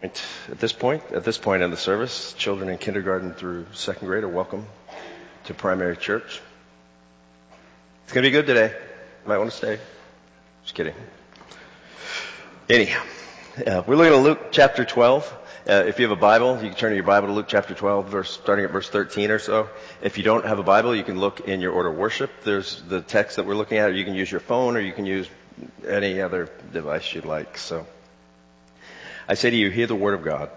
At this point, at this point in the service, children in kindergarten through second grade are welcome to primary church. It's going to be good today. You might want to stay. Just kidding. Anyhow, uh, we're looking at Luke chapter 12. Uh, if you have a Bible, you can turn to your Bible to Luke chapter 12, verse, starting at verse 13 or so. If you don't have a Bible, you can look in your order of worship. There's the text that we're looking at. You can use your phone or you can use any other device you'd like. So. I say to you, hear the word of God.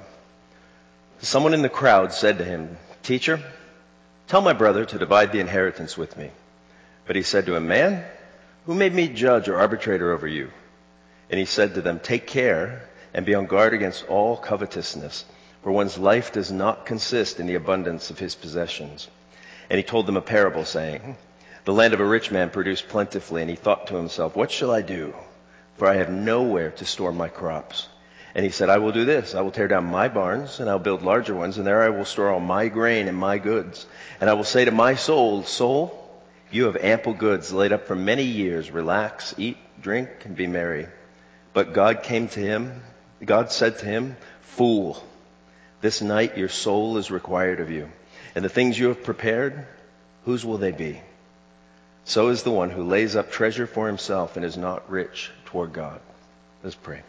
Someone in the crowd said to him, Teacher, tell my brother to divide the inheritance with me. But he said to him, Man, who made me judge or arbitrator over you? And he said to them, Take care and be on guard against all covetousness, for one's life does not consist in the abundance of his possessions. And he told them a parable, saying, The land of a rich man produced plentifully, and he thought to himself, What shall I do? For I have nowhere to store my crops. And he said, I will do this. I will tear down my barns and I'll build larger ones and there I will store all my grain and my goods. And I will say to my soul, soul, you have ample goods laid up for many years. Relax, eat, drink, and be merry. But God came to him. God said to him, fool, this night your soul is required of you. And the things you have prepared, whose will they be? So is the one who lays up treasure for himself and is not rich toward God. Let's pray.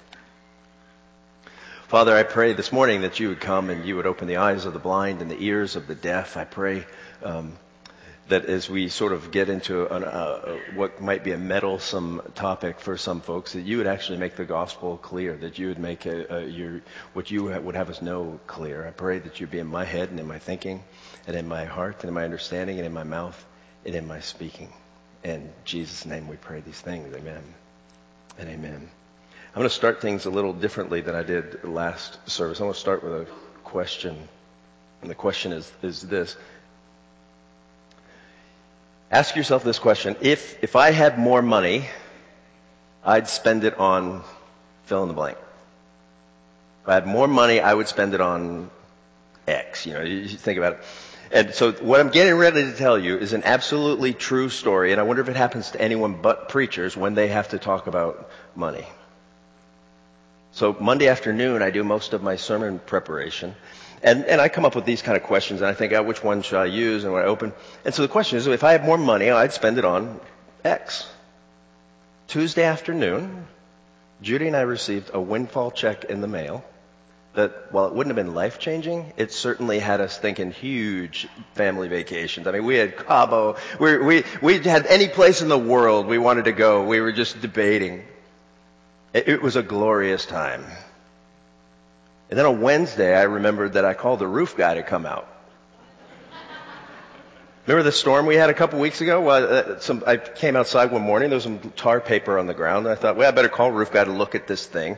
Father, I pray this morning that you would come and you would open the eyes of the blind and the ears of the deaf. I pray um, that as we sort of get into an, uh, what might be a meddlesome topic for some folks, that you would actually make the gospel clear, that you would make a, a, your, what you would have us know clear. I pray that you'd be in my head and in my thinking and in my heart and in my understanding and in my mouth and in my speaking. In Jesus' name we pray these things. Amen and amen. I'm going to start things a little differently than I did last service. I'm going to start with a question. And the question is, is this. Ask yourself this question. If, if I had more money, I'd spend it on fill in the blank. If I had more money, I would spend it on X. You know, you think about it. And so what I'm getting ready to tell you is an absolutely true story, and I wonder if it happens to anyone but preachers when they have to talk about money. So Monday afternoon, I do most of my sermon preparation. And, and I come up with these kind of questions, and I think, oh, which one should I use? And when I open, and so the question is, if I had more money, I'd spend it on X. Tuesday afternoon, Judy and I received a windfall check in the mail that, while it wouldn't have been life changing, it certainly had us thinking huge family vacations. I mean, we had Cabo, we, we, we had any place in the world we wanted to go. We were just debating. It was a glorious time. And then on Wednesday, I remembered that I called the roof guy to come out. Remember the storm we had a couple weeks ago? Well, uh, some, I came outside one morning. There was some tar paper on the ground. And I thought, well, I better call the roof guy to look at this thing.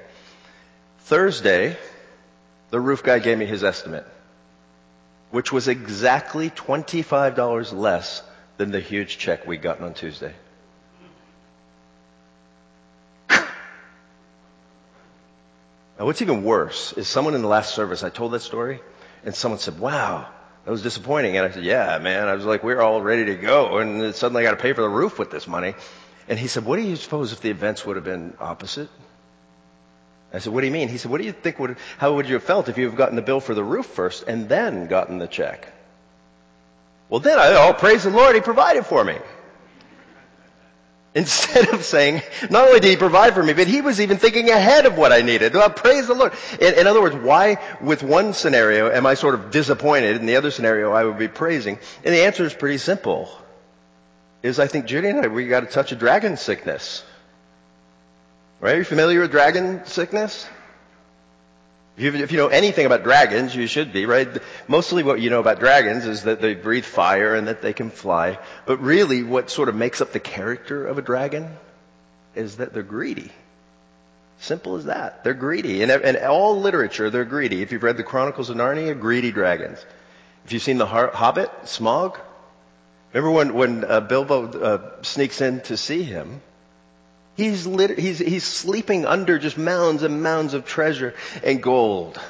Thursday, the roof guy gave me his estimate, which was exactly $25 less than the huge check we'd gotten on Tuesday. Now, what's even worse is someone in the last service, I told that story, and someone said, wow, that was disappointing. And I said, yeah, man. I was like, we're all ready to go. And suddenly I got to pay for the roof with this money. And he said, what do you suppose if the events would have been opposite? I said, what do you mean? He said, what do you think would, how would you have felt if you have gotten the bill for the roof first and then gotten the check? Well, then I, oh, praise the Lord, he provided for me. Instead of saying, not only did he provide for me, but he was even thinking ahead of what I needed. Well, praise the Lord. In, in, other words, why with one scenario am I sort of disappointed and the other scenario I would be praising? And the answer is pretty simple. Is I think Judy and I, we got a touch of dragon sickness. Right? Are you familiar with dragon sickness? If you know anything about dragons, you should be, right? Mostly what you know about dragons is that they breathe fire and that they can fly. But really what sort of makes up the character of a dragon is that they're greedy. Simple as that. They're greedy. In all literature, they're greedy. If you've read the Chronicles of Narnia, greedy dragons. If you've seen The Hobbit, Smaug, remember when, when uh, Bilbo uh, sneaks in to see him, He's, lit- he's, he's sleeping under just mounds and mounds of treasure and gold.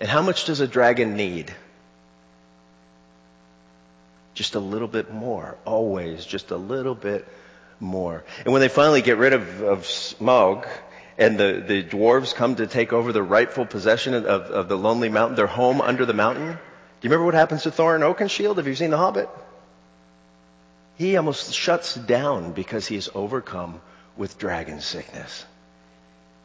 And how much does a dragon need? Just a little bit more. Always just a little bit more. And when they finally get rid of, of Smaug and the, the dwarves come to take over the rightful possession of, of the lonely mountain, their home under the mountain. Do you remember what happens to Thorin Oakenshield? Have you seen The Hobbit? He almost shuts down because he is overcome with dragon sickness.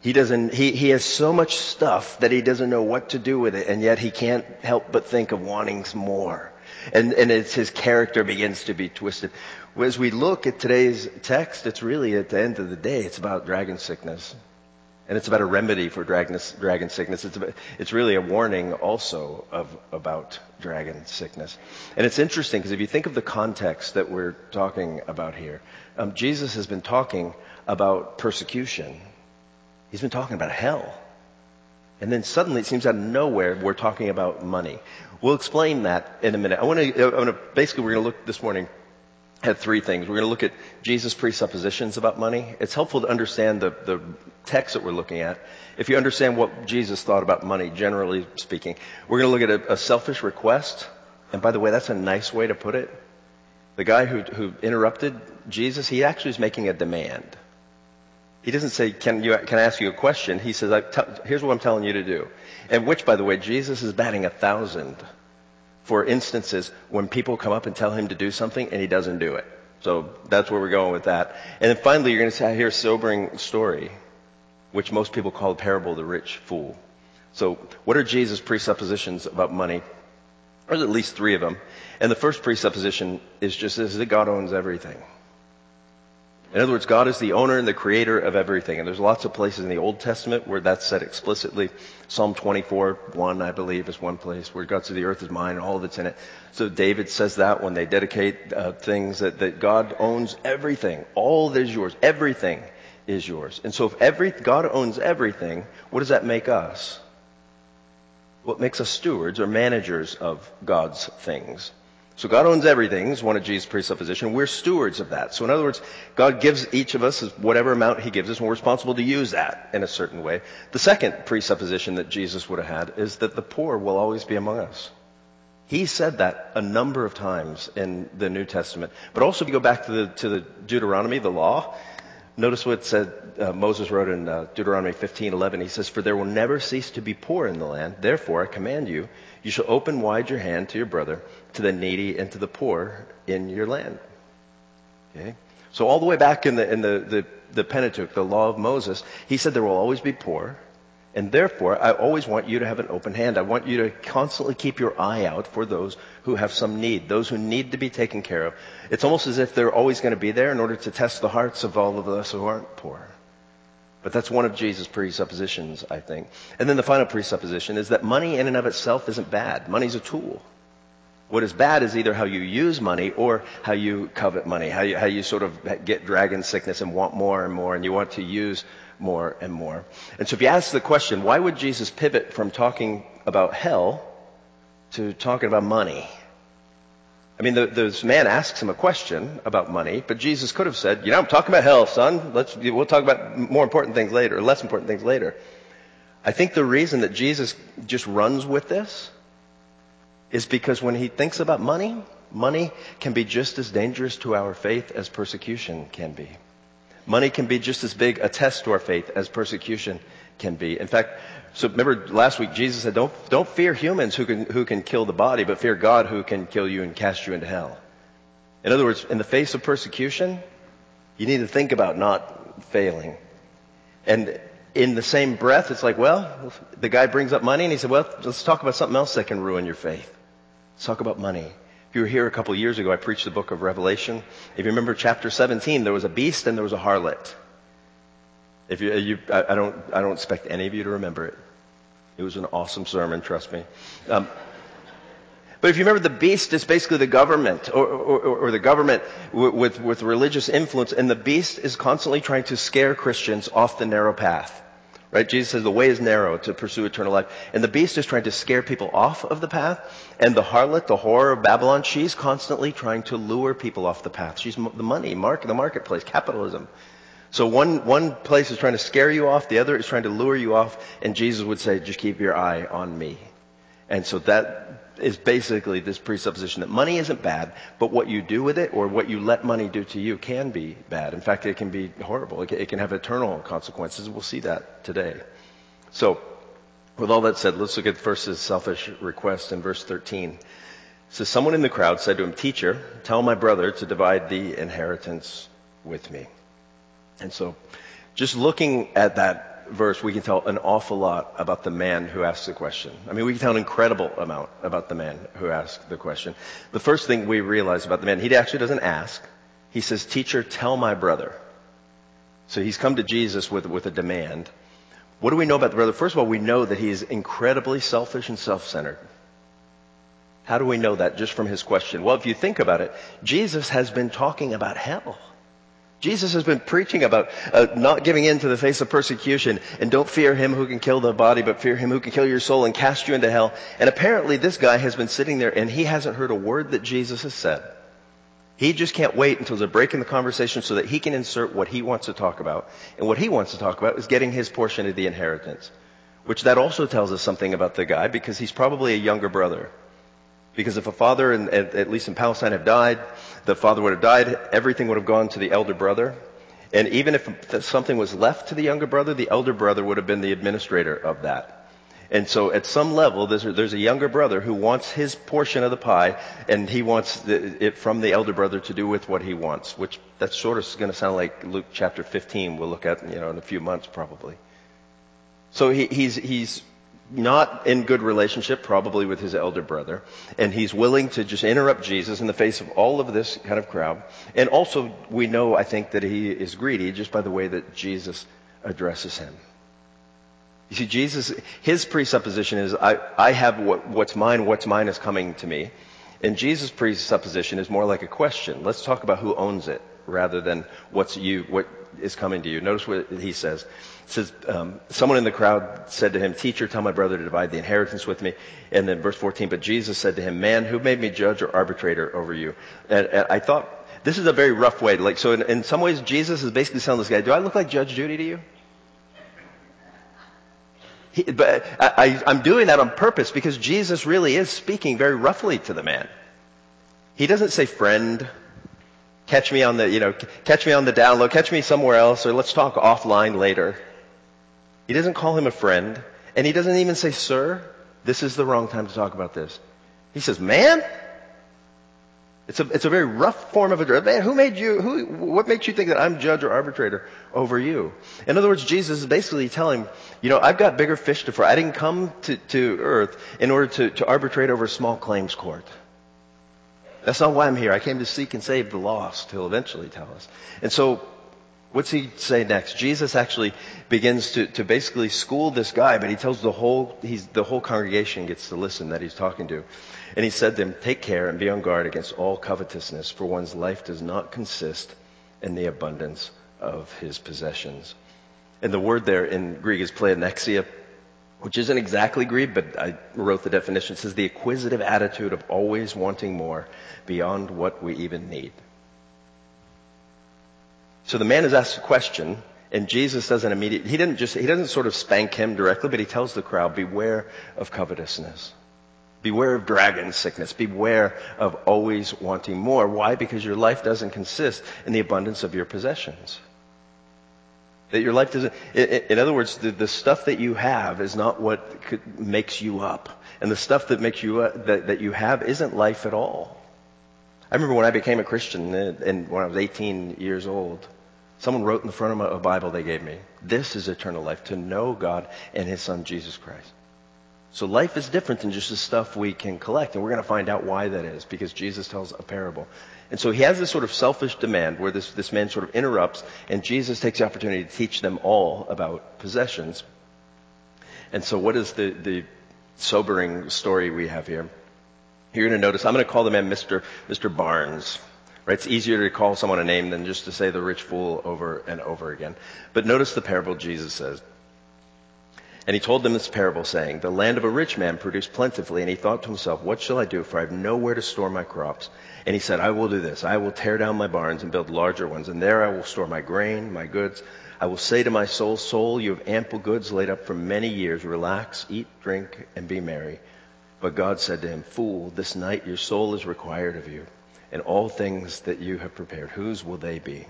He doesn't, he, he has so much stuff that he doesn't know what to do with it, and yet he can't help but think of wanting more. And, and it's his character begins to be twisted. As we look at today's text, it's really at the end of the day, it's about dragon sickness. And it's about a remedy for dragon, dragon sickness. It's, about, it's really a warning also of, about dragon sickness. And it's interesting because if you think of the context that we're talking about here, um, Jesus has been talking about persecution He's been talking about hell. And then suddenly it seems out of nowhere we're talking about money. We'll explain that in a minute. I want to, basically we're going to look this morning at three things. We're going to look at Jesus' presuppositions about money. It's helpful to understand the, the text that we're looking at. If you understand what Jesus thought about money, generally speaking, we're going to look at a, a selfish request. And by the way, that's a nice way to put it. The guy who, who interrupted Jesus, he actually is making a demand. He doesn't say, can, you, can I ask you a question? He says, here's what I'm telling you to do. And which, by the way, Jesus is batting a thousand for instances when people come up and tell him to do something and he doesn't do it. So that's where we're going with that. And then finally, you're going to hear a sobering story, which most people call the parable of the rich fool. So what are Jesus' presuppositions about money? There's at least three of them. And the first presupposition is just this, that God owns everything. In other words, God is the owner and the creator of everything. And there's lots of places in the Old Testament where that's said explicitly. Psalm 24, 1, I believe, is one place where God says the earth is mine and all it's in it. So David says that when they dedicate uh, things that, that God owns everything. All that is yours. Everything is yours. And so if every, God owns everything, what does that make us? What makes us stewards or managers of God's things? So God owns everything is one of Jesus' presuppositions. We're stewards of that. So in other words, God gives each of us whatever amount he gives us and we're responsible to use that in a certain way. The second presupposition that Jesus would have had is that the poor will always be among us. He said that a number of times in the New Testament. But also if you go back to the, to the Deuteronomy, the law, notice what said, uh, Moses wrote in uh, Deuteronomy 15:11. He says, For there will never cease to be poor in the land. Therefore I command you, you shall open wide your hand to your brother, to the needy, and to the poor in your land. Okay? So all the way back in the, in the, the, the Pentateuch, the law of Moses, he said there will always be poor. And therefore, I always want you to have an open hand. I want you to constantly keep your eye out for those who have some need, those who need to be taken care of. It's almost as if they're always going to be there in order to test the hearts of all of us who aren't poor. But that's one of Jesus' presuppositions, I think. And then the final presupposition is that money in and of itself isn't bad. Money's a tool. What is bad is either how you use money or how you covet money, how you, how you sort of get dragon sickness and want more and more and you want to use more and more. And so if you ask the question, why would Jesus pivot from talking about hell to talking about money? I mean, the, this man asks him a question about money, but Jesus could have said, you know, I'm talking about hell, son. Let's, we'll talk about more important things later, or less important things later. I think the reason that Jesus just runs with this is because when he thinks about money, money can be just as dangerous to our faith as persecution can be. Money can be just as big a test to our faith as persecution can be. In fact, so remember last week Jesus said, don't, don't fear humans who can, who can kill the body, but fear God who can kill you and cast you into hell. In other words, in the face of persecution, you need to think about not failing. And in the same breath, it's like, well, the guy brings up money and he said, well, let's talk about something else that can ruin your faith. Let's talk about money. If you were here a couple years ago, I preached the book of Revelation. If you remember chapter 17, there was a beast and there was a harlot. If you, you I, I, don't, I don't expect any of you to remember it. It was an awesome sermon, trust me. Um, but if you remember, the beast is basically the government, or, or, or the government with, with religious influence, and the beast is constantly trying to scare Christians off the narrow path. Right? Jesus says the way is narrow to pursue eternal life. And the beast is trying to scare people off of the path. And the harlot, the whore of Babylon, she's constantly trying to lure people off the path. She's the money, market, the marketplace, capitalism. So one, one place is trying to scare you off, the other is trying to lure you off, and Jesus would say, just keep your eye on me. And so that, is basically this presupposition that money isn't bad, but what you do with it or what you let money do to you can be bad. In fact, it can be horrible. It can have eternal consequences. We'll see that today. So, with all that said, let's look at first his selfish request in verse 13. It says, Someone in the crowd said to him, Teacher, tell my brother to divide the inheritance with me. And so, just looking at that verse, we can tell an awful lot about the man who asked the question. I mean, we can tell an incredible amount about the man who asked the question. The first thing we realize about the man, he actually doesn't ask. He says, Teacher, tell my brother. So he's come to Jesus with, with a demand. What do we know about the brother? First of all, we know that he is incredibly selfish and self-centered. How do we know that? Just from his question. Well, if you think about it, Jesus has been talking about hell. Jesus has been preaching about uh, not giving in to the face of persecution and don't fear him who can kill the body, but fear him who can kill your soul and cast you into hell. And apparently this guy has been sitting there and he hasn't heard a word that Jesus has said. He just can't wait until there's a break in the conversation so that he can insert what he wants to talk about. And what he wants to talk about is getting his portion of the inheritance. Which that also tells us something about the guy because he's probably a younger brother. Because if a father, in, at, at least in Palestine, had died, the father would have died, everything would have gone to the elder brother. And even if something was left to the younger brother, the elder brother would have been the administrator of that. And so at some level, there's a, there's a younger brother who wants his portion of the pie, and he wants the, it from the elder brother to do with what he wants, which that's sort of going to sound like Luke chapter 15 we'll look at, you know, in a few months probably. So he, he's, he's not in good relationship probably with his elder brother and he's willing to just interrupt Jesus in the face of all of this kind of crowd. And also we know I think that he is greedy just by the way that Jesus addresses him. You see Jesus his presupposition is I, I have what, what's mine what's mine is coming to me. And Jesus presupposition is more like a question. Let's talk about who owns it rather than what's you what is coming to you notice what he says It says, um, someone in the crowd said to him, teacher, tell my brother to divide the inheritance with me. And then verse 14, but Jesus said to him, man, who made me judge or arbitrator over you? And, and I thought, this is a very rough way. Like, so in, in some ways, Jesus is basically telling this guy, do I look like Judge Judy to you? He, but I, I'm doing that on purpose because Jesus really is speaking very roughly to the man. He doesn't say friend, catch me on the, you know, catch me on the down low, catch me somewhere else, or let's talk offline later. He doesn't call him a friend, and he doesn't even say, sir, this is the wrong time to talk about this. He says, man? It's a, it's a very rough form of address. Man, who made you, who, what makes you think that I'm judge or arbitrator over you? In other words, Jesus is basically telling, you know, I've got bigger fish to fry. I didn't come to, to earth in order to, to arbitrate over a small claims court. That's not why I'm here. I came to seek and save the lost, he'll eventually tell us. And so What's he say next? Jesus actually begins to, to basically school this guy, but he tells the whole, he's, the whole congregation gets to listen that he's talking to. And he said to them, take care and be on guard against all covetousness, for one's life does not consist in the abundance of his possessions. And the word there in Greek is pleonexia, which isn't exactly greed, but I wrote the definition. It says the acquisitive attitude of always wanting more beyond what we even need. So the man is asked a question, and Jesus doesn't immediately, he didn't just, he doesn't sort of spank him directly, but he tells the crowd, beware of covetousness. Beware of dragon sickness. Beware of always wanting more. Why? Because your life doesn't consist in the abundance of your possessions. That your life doesn't, in other words, the, the stuff that you have is not what could, makes you up. And the stuff that makes you, uh, that, that you have isn't life at all. I remember when I became a Christian and, and when I was 18 years old, Someone wrote in the front of a Bible they gave me, this is eternal life, to know God and His Son, Jesus Christ. So life is different than just the stuff we can collect, and we're going to find out why that is, because Jesus tells a parable. And so he has this sort of selfish demand where this, this man sort of interrupts, and Jesus takes the opportunity to teach them all about possessions. And so what is the, the sobering story we have here? You're going to notice, I'm going to call the man Mr. Mr. Barnes. Right? It's easier to call someone a name than just to say the rich fool over and over again. But notice the parable Jesus says. And he told them this parable saying, the land of a rich man produced plentifully, and he thought to himself, what shall I do? For I have nowhere to store my crops. And he said, I will do this. I will tear down my barns and build larger ones, and there I will store my grain, my goods. I will say to my soul, soul, you have ample goods laid up for many years. Relax, eat, drink, and be merry. But God said to him, Fool, this night your soul is required of you, and all things that you have prepared, whose will they be?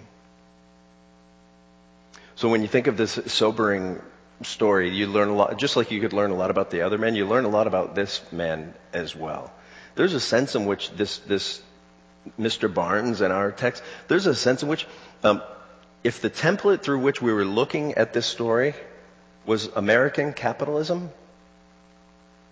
So when you think of this sobering story, you learn a lot, just like you could learn a lot about the other men, you learn a lot about this man as well. There's a sense in which this, this Mr. Barnes and our text, there's a sense in which, um, if the template through which we were looking at this story was American capitalism,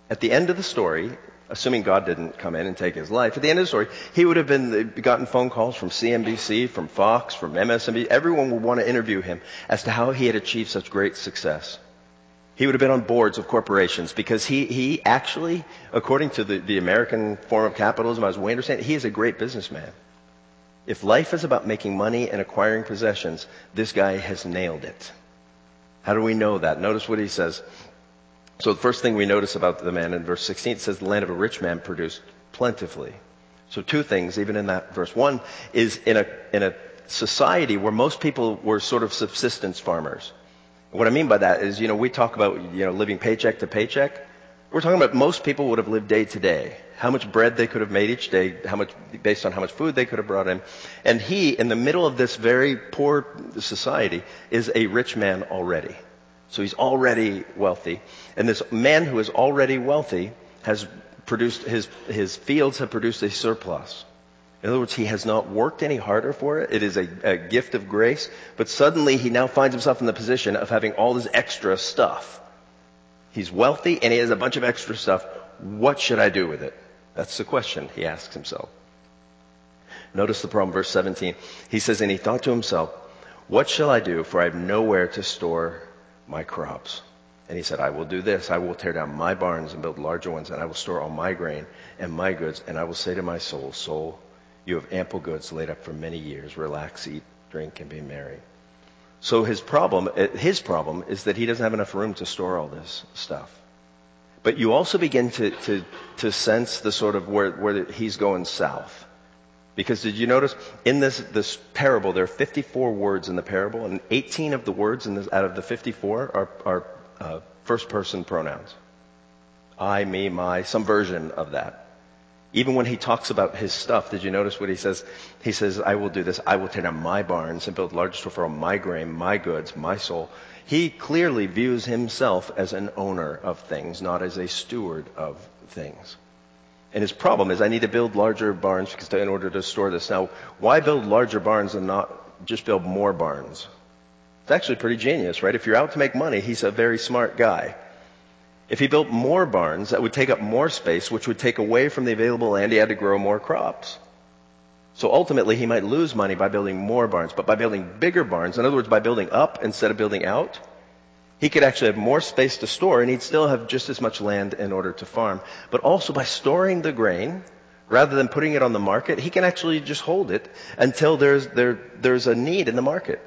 at the end of the story, assuming God didn't come in and take his life, at the end of the story, he would have been gotten phone calls from CNBC, from Fox, from MSNBC. Everyone would want to interview him as to how he had achieved such great success. He would have been on boards of corporations because he, he actually, according to the, the American form of capitalism, as we understand, it, he is a great businessman. If life is about making money and acquiring possessions, this guy has nailed it. How do we know that? Notice what he says. So the first thing we notice about the man in verse 16, it says the land of a rich man produced plentifully. So two things, even in that verse. One is in a, in a society where most people were sort of subsistence farmers. What I mean by that is, you know, we talk about, you know, living paycheck to paycheck. We're talking about most people would have lived day to day. How much bread they could have made each day, how much, based on how much food they could have brought in. And he, in the middle of this very poor society, is a rich man already. So he's already wealthy. And this man who is already wealthy has produced, his, his fields have produced a surplus. In other words, he has not worked any harder for it. It is a, a gift of grace. But suddenly he now finds himself in the position of having all this extra stuff. He's wealthy and he has a bunch of extra stuff. What should I do with it? That's the question he asks himself. Notice the problem, verse 17. He says, And he thought to himself, What shall I do? For I have nowhere to store my crops. And he said, I will do this. I will tear down my barns and build larger ones, and I will store all my grain and my goods. And I will say to my soul, Soul, you have ample goods laid up for many years. Relax, eat, drink, and be merry. So his problem, eh, his problem is that he doesn't have enough room to store all this stuff. But you also begin to, to, to sense the sort of where, where he's going south. Because did you notice in this, this parable, there are 54 words in the parable, and 18 of the words this, out of the 54 are, are uh, first person pronouns. I, me, my, some version of that. Even when he talks about his stuff, did you notice what he says? He says, I will do this. I will tear down my barns and build large store for my grain, my goods, my soul. He clearly views himself as an owner of things, not as a steward of things. And his problem is I need to build larger barns because in order to store this. Now, why build larger barns and not just build more barns? It's actually pretty genius, right? If you're out to make money, he's a very smart guy. If he built more barns, that would take up more space, which would take away from the available land. He had to grow more crops. So ultimately, he might lose money by building more barns. But by building bigger barns, in other words, by building up instead of building out, he could actually have more space to store and he'd still have just as much land in order to farm. But also by storing the grain, rather than putting it on the market, he can actually just hold it until there's, there, there's a need in the market.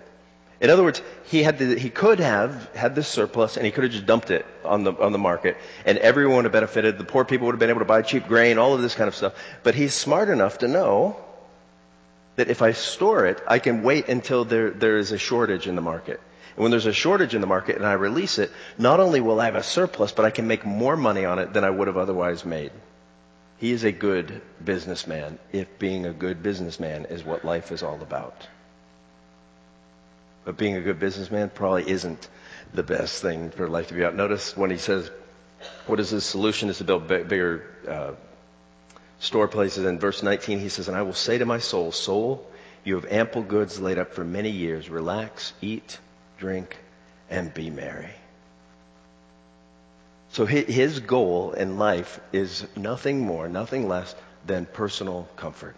In other words, he had the, he could have had this surplus and he could have just dumped it on the, on the market and everyone would have benefited. The poor people would have been able to buy cheap grain, all of this kind of stuff. But he's smart enough to know that if I store it, I can wait until there, there is a shortage in the market. And when there's a shortage in the market and I release it, not only will I have a surplus, but I can make more money on it than I would have otherwise made. He is a good businessman if being a good businessman is what life is all about. But being a good businessman probably isn't the best thing for life to be about. Notice when he says, what is his solution is to build bigger uh, store places. In verse 19, he says, and I will say to my soul, soul, you have ample goods laid up for many years. Relax, eat, drink, and be merry. So his goal in life is nothing more, nothing less than personal comfort.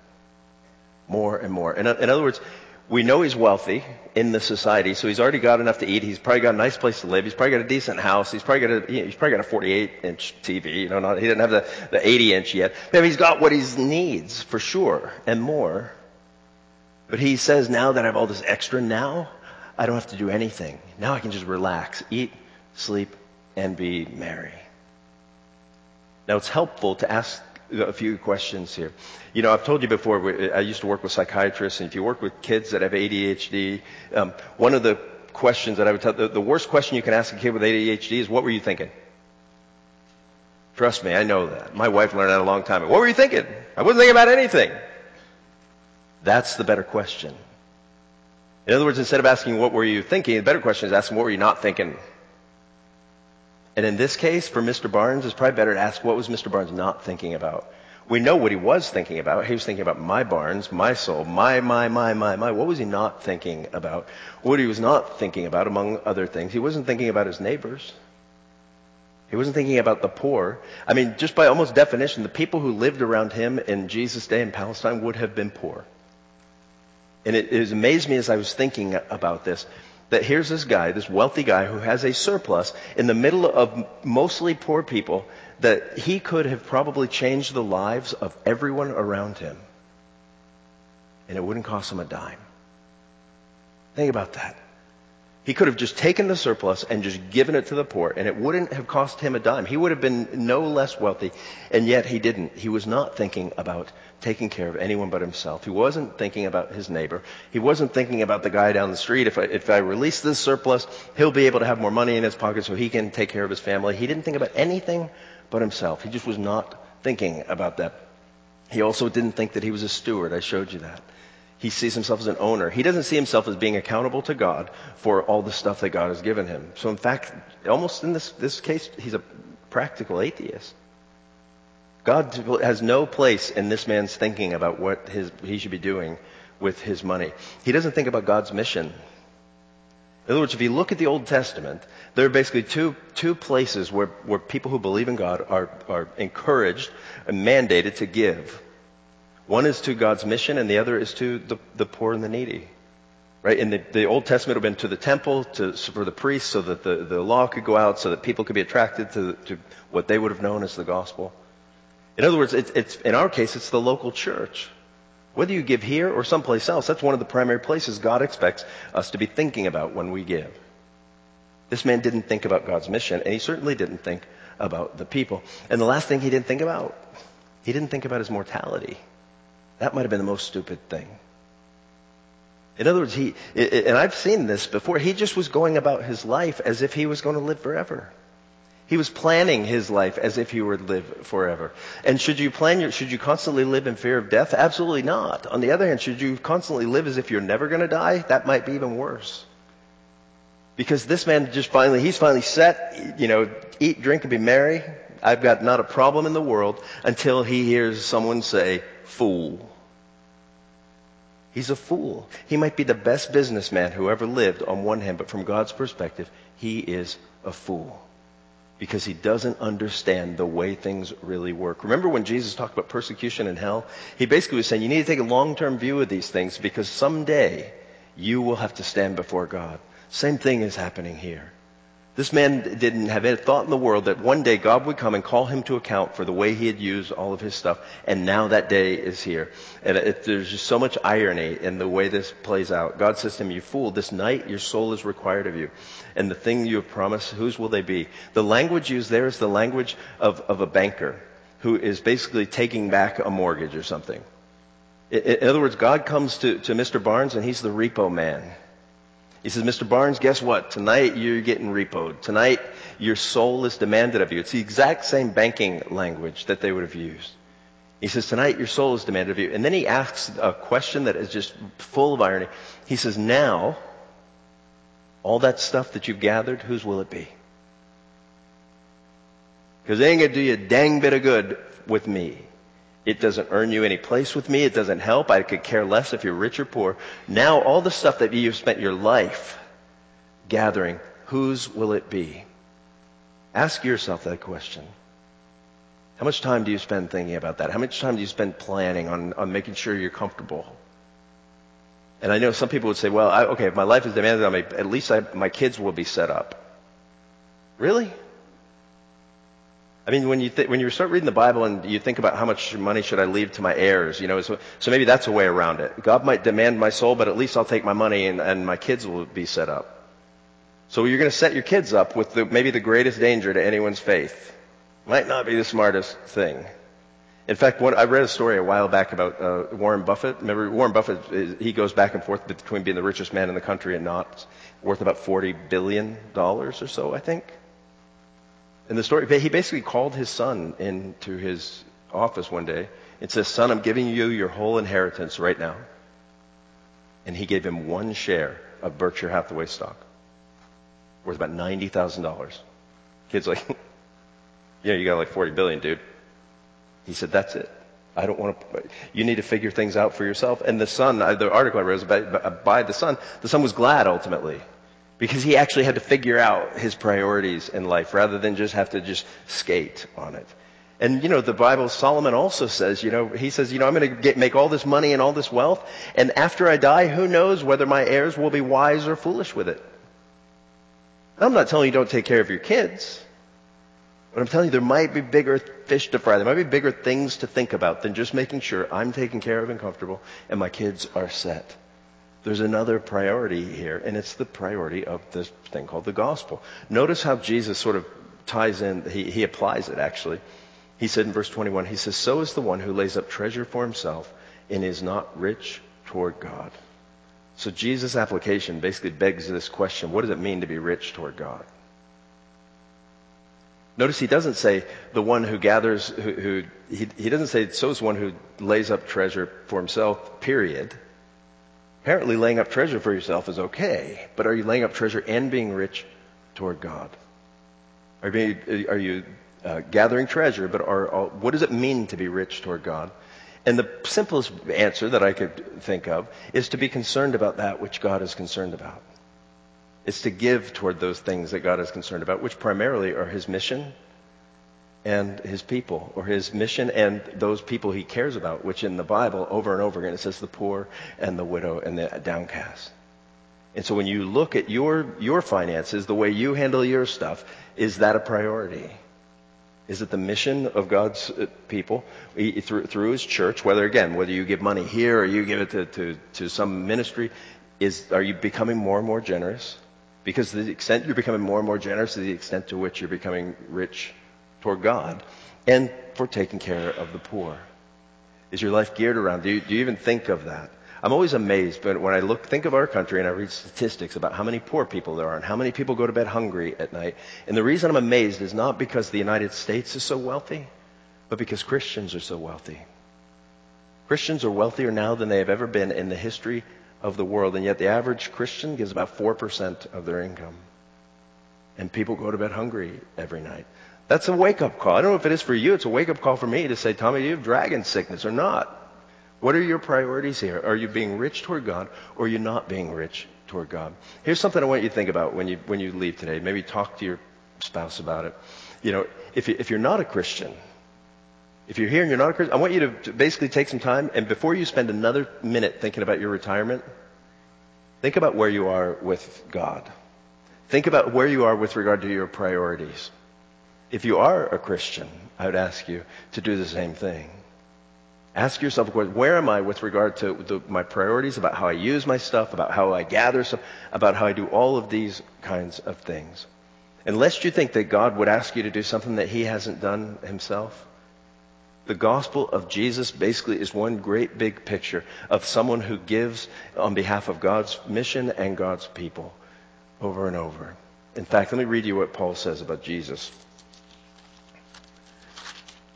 More and more. In other words, we know he's wealthy in the society, so he's already got enough to eat. He's probably got a nice place to live. He's probably got a decent house. He's probably got a, he's probably got a 48 inch TV. You know, not, he didn't have the, the 80 inch yet. Maybe he's got what he needs for sure and more. But he says now that I have all this extra now, I don't have to do anything. Now I can just relax, eat, sleep, and be merry. Now it's helpful to ask a few questions here. You know, I've told you before, I used to work with psychiatrists, and if you work with kids that have ADHD, um, one of the questions that I would tell, the, the worst question you can ask a kid with ADHD is, what were you thinking? Trust me, I know that. My wife learned that a long time ago. What were you thinking? I wasn't thinking about anything. That's the better question. In other words, instead of asking what were you thinking, the better question is asking what were you not thinking? And in this case, for Mr. Barnes, it's probably better to ask what was Mr. Barnes not thinking about? We know what he was thinking about. He was thinking about my barns, my soul, my, my, my, my, my. What was he not thinking about? What he was not thinking about, among other things, he wasn't thinking about his neighbors. He wasn't thinking about the poor. I mean, just by almost definition, the people who lived around him in Jesus' day in Palestine would have been poor. And it, it amazed me as I was thinking about this that here's this guy, this wealthy guy who has a surplus in the middle of mostly poor people that he could have probably changed the lives of everyone around him. And it wouldn't cost him a dime. Think about that. He could have just taken the surplus and just given it to the poor, and it wouldn't have cost him a dime. He would have been no less wealthy, and yet he didn't. He was not thinking about taking care of anyone but himself. He wasn't thinking about his neighbor. He wasn't thinking about the guy down the street. If I, if I release this surplus, he'll be able to have more money in his pocket so he can take care of his family. He didn't think about anything but himself. He just was not thinking about that. He also didn't think that he was a steward. I showed you that. He sees himself as an owner. He doesn't see himself as being accountable to God for all the stuff that God has given him. So in fact, almost in this, this case, he's a practical atheist. God has no place in this man's thinking about what his, he should be doing with his money. He doesn't think about God's mission. In other words, if you look at the Old Testament, there are basically two, two places where, where people who believe in God are, are encouraged and mandated to give. One is to God's mission, and the other is to the, the poor and the needy. Right? In the, the Old Testament, it would have been to the temple, to, for the priests, so that the, the law could go out, so that people could be attracted to, to what they would have known as the gospel. In other words, it's, it's, in our case, it's the local church. Whether you give here or someplace else, that's one of the primary places God expects us to be thinking about when we give. This man didn't think about God's mission, and he certainly didn't think about the people. And the last thing he didn't think about, he didn't think about his mortality. That might have been the most stupid thing. In other words, he, and I've seen this before, he just was going about his life as if he was going to live forever. He was planning his life as if he would live forever. And should you plan your, should you constantly live in fear of death? Absolutely not. On the other hand, should you constantly live as if you're never going to die? That might be even worse. Because this man just finally, he's finally set, you know, eat, drink, and be merry. I've got not a problem in the world until he hears someone say, fool. He's a fool. He might be the best businessman who ever lived on one hand, but from God's perspective, he is a fool. Because he doesn't understand the way things really work. Remember when Jesus talked about persecution in hell? He basically was saying you need to take a long-term view of these things because someday you will have to stand before God. Same thing is happening here. This man didn't have any thought in the world that one day God would come and call him to account for the way he had used all of his stuff. And now that day is here. And it, there's just so much irony in the way this plays out. God says to him, you fool, this night your soul is required of you. And the thing you have promised, whose will they be? The language used there is the language of, of a banker who is basically taking back a mortgage or something. In, in other words, God comes to, to Mr. Barnes and he's the repo man. He says, Mr. Barnes, guess what? Tonight you're getting repoed. Tonight your soul is demanded of you. It's the exact same banking language that they would have used. He says, tonight your soul is demanded of you. And then he asks a question that is just full of irony. He says, now, all that stuff that you've gathered, whose will it be? Because it ain't going to do you a dang bit of good with me. It doesn't earn you any place with me. It doesn't help. I could care less if you're rich or poor. Now all the stuff that you've spent your life gathering, whose will it be? Ask yourself that question. How much time do you spend thinking about that? How much time do you spend planning on, on making sure you're comfortable? And I know some people would say, well, I, okay, if my life is demanded on me, at least I, my kids will be set up. Really? I mean, when you th- when you start reading the Bible and you think about how much money should I leave to my heirs, you know, so, so maybe that's a way around it. God might demand my soul, but at least I'll take my money and, and my kids will be set up. So you're going to set your kids up with the, maybe the greatest danger to anyone's faith. Might not be the smartest thing. In fact, what, I read a story a while back about uh, Warren Buffett. Remember, Warren Buffett, is, he goes back and forth between being the richest man in the country and not, worth about $40 billion or so, I think. And the story, he basically called his son into his office one day and says, son, I'm giving you your whole inheritance right now. And he gave him one share of Berkshire Hathaway stock worth about $90,000. Kid's like, yeah, you got like 40 billion, dude. He said, that's it. I don't want to, you need to figure things out for yourself. And the son, the article I read was by, by the son. The son was glad ultimately because he actually had to figure out his priorities in life rather than just have to just skate on it. And you know, the Bible, Solomon also says, you know, he says, you know, I'm going to make all this money and all this wealth, and after I die, who knows whether my heirs will be wise or foolish with it. I'm not telling you don't take care of your kids. But I'm telling you, there might be bigger fish to fry. There might be bigger things to think about than just making sure I'm taken care of and comfortable and my kids are set. There's another priority here, and it's the priority of this thing called the gospel. Notice how Jesus sort of ties in, he, he applies it actually. He said in verse 21, he says, So is the one who lays up treasure for himself and is not rich toward God. So Jesus' application basically begs this question what does it mean to be rich toward God? Notice he doesn't say the one who gathers, who, who he, he doesn't say so is one who lays up treasure for himself, period. Apparently laying up treasure for yourself is okay, but are you laying up treasure and being rich toward God? Are you, are you uh, gathering treasure, but are, are, what does it mean to be rich toward God? And the simplest answer that I could think of is to be concerned about that which God is concerned about. It's to give toward those things that God is concerned about, which primarily are His mission and His people, or His mission and those people He cares about, which in the Bible, over and over again, it says the poor and the widow and the downcast. And so when you look at your, your finances, the way you handle your stuff, is that a priority? Is it the mission of God's uh, people through, through His church? Whether again, whether you give money here or you give it to, to, to some ministry, is are you becoming more and more generous? Because to the extent you're becoming more and more generous, is the extent to which you're becoming rich toward God, and for taking care of the poor. Is your life geared around? Do you, do you even think of that? I'm always amazed but when I look, think of our country and I read statistics about how many poor people there are and how many people go to bed hungry at night. And the reason I'm amazed is not because the United States is so wealthy, but because Christians are so wealthy. Christians are wealthier now than they have ever been in the history of the world, and yet the average Christian gives about 4% of their income. And people go to bed hungry every night. That's a wake up call. I don't know if it is for you. It's a wake up call for me to say, Tommy, do you have dragon sickness or not? What are your priorities here? Are you being rich toward God or are you not being rich toward God? Here's something I want you to think about when you, when you leave today. Maybe talk to your spouse about it. You know, if, you, if you're not a Christian, if you're here and you're not a Christian, I want you to, to basically take some time and before you spend another minute thinking about your retirement, think about where you are with God. Think about where you are with regard to your priorities. If you are a Christian, I would ask you to do the same thing. Ask yourself, where am I with regard to the, my priorities, about how I use my stuff, about how I gather stuff, about how I do all of these kinds of things. Unless you think that God would ask you to do something that he hasn't done himself, the gospel of Jesus basically is one great big picture of someone who gives on behalf of God's mission and God's people over and over. In fact, let me read you what Paul says about Jesus.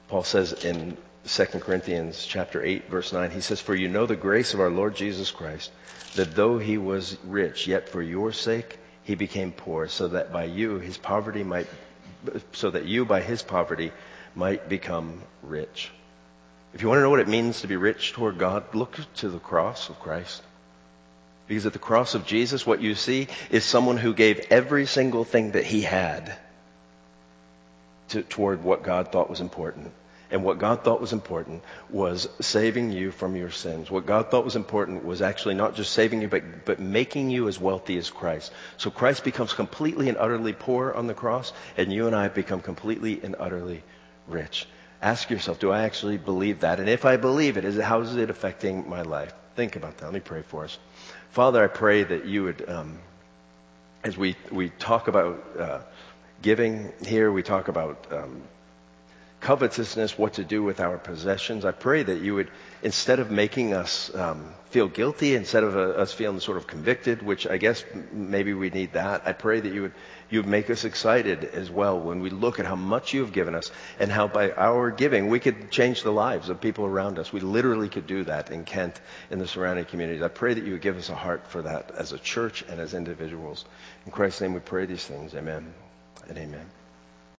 Paul says in 2 Corinthians chapter 8 verse 9 he says for you know the grace of our Lord Jesus Christ that though he was rich yet for your sake he became poor so that by you his poverty might so that you by his poverty might become rich. If you want to know what it means to be rich toward God, look to the cross of Christ. Because at the cross of Jesus, what you see is someone who gave every single thing that he had to, toward what God thought was important. And what God thought was important was saving you from your sins. What God thought was important was actually not just saving you, but, but making you as wealthy as Christ. So Christ becomes completely and utterly poor on the cross, and you and I become completely and utterly rich. Ask yourself, do I actually believe that? And if I believe it, is how is it affecting my life? Think about that. Let me pray for us. Father, I pray that you would, um, as we, we talk about uh, giving here, we talk about um, covetousness, what to do with our possessions. I pray that you would, instead of making us um, feel guilty, instead of uh, us feeling sort of convicted, which I guess maybe we need that, I pray that you would you would make us excited as well when we look at how much you have given us and how by our giving we could change the lives of people around us. We literally could do that in Kent, in the surrounding communities. I pray that you would give us a heart for that as a church and as individuals. In Christ's name we pray these things. Amen and amen.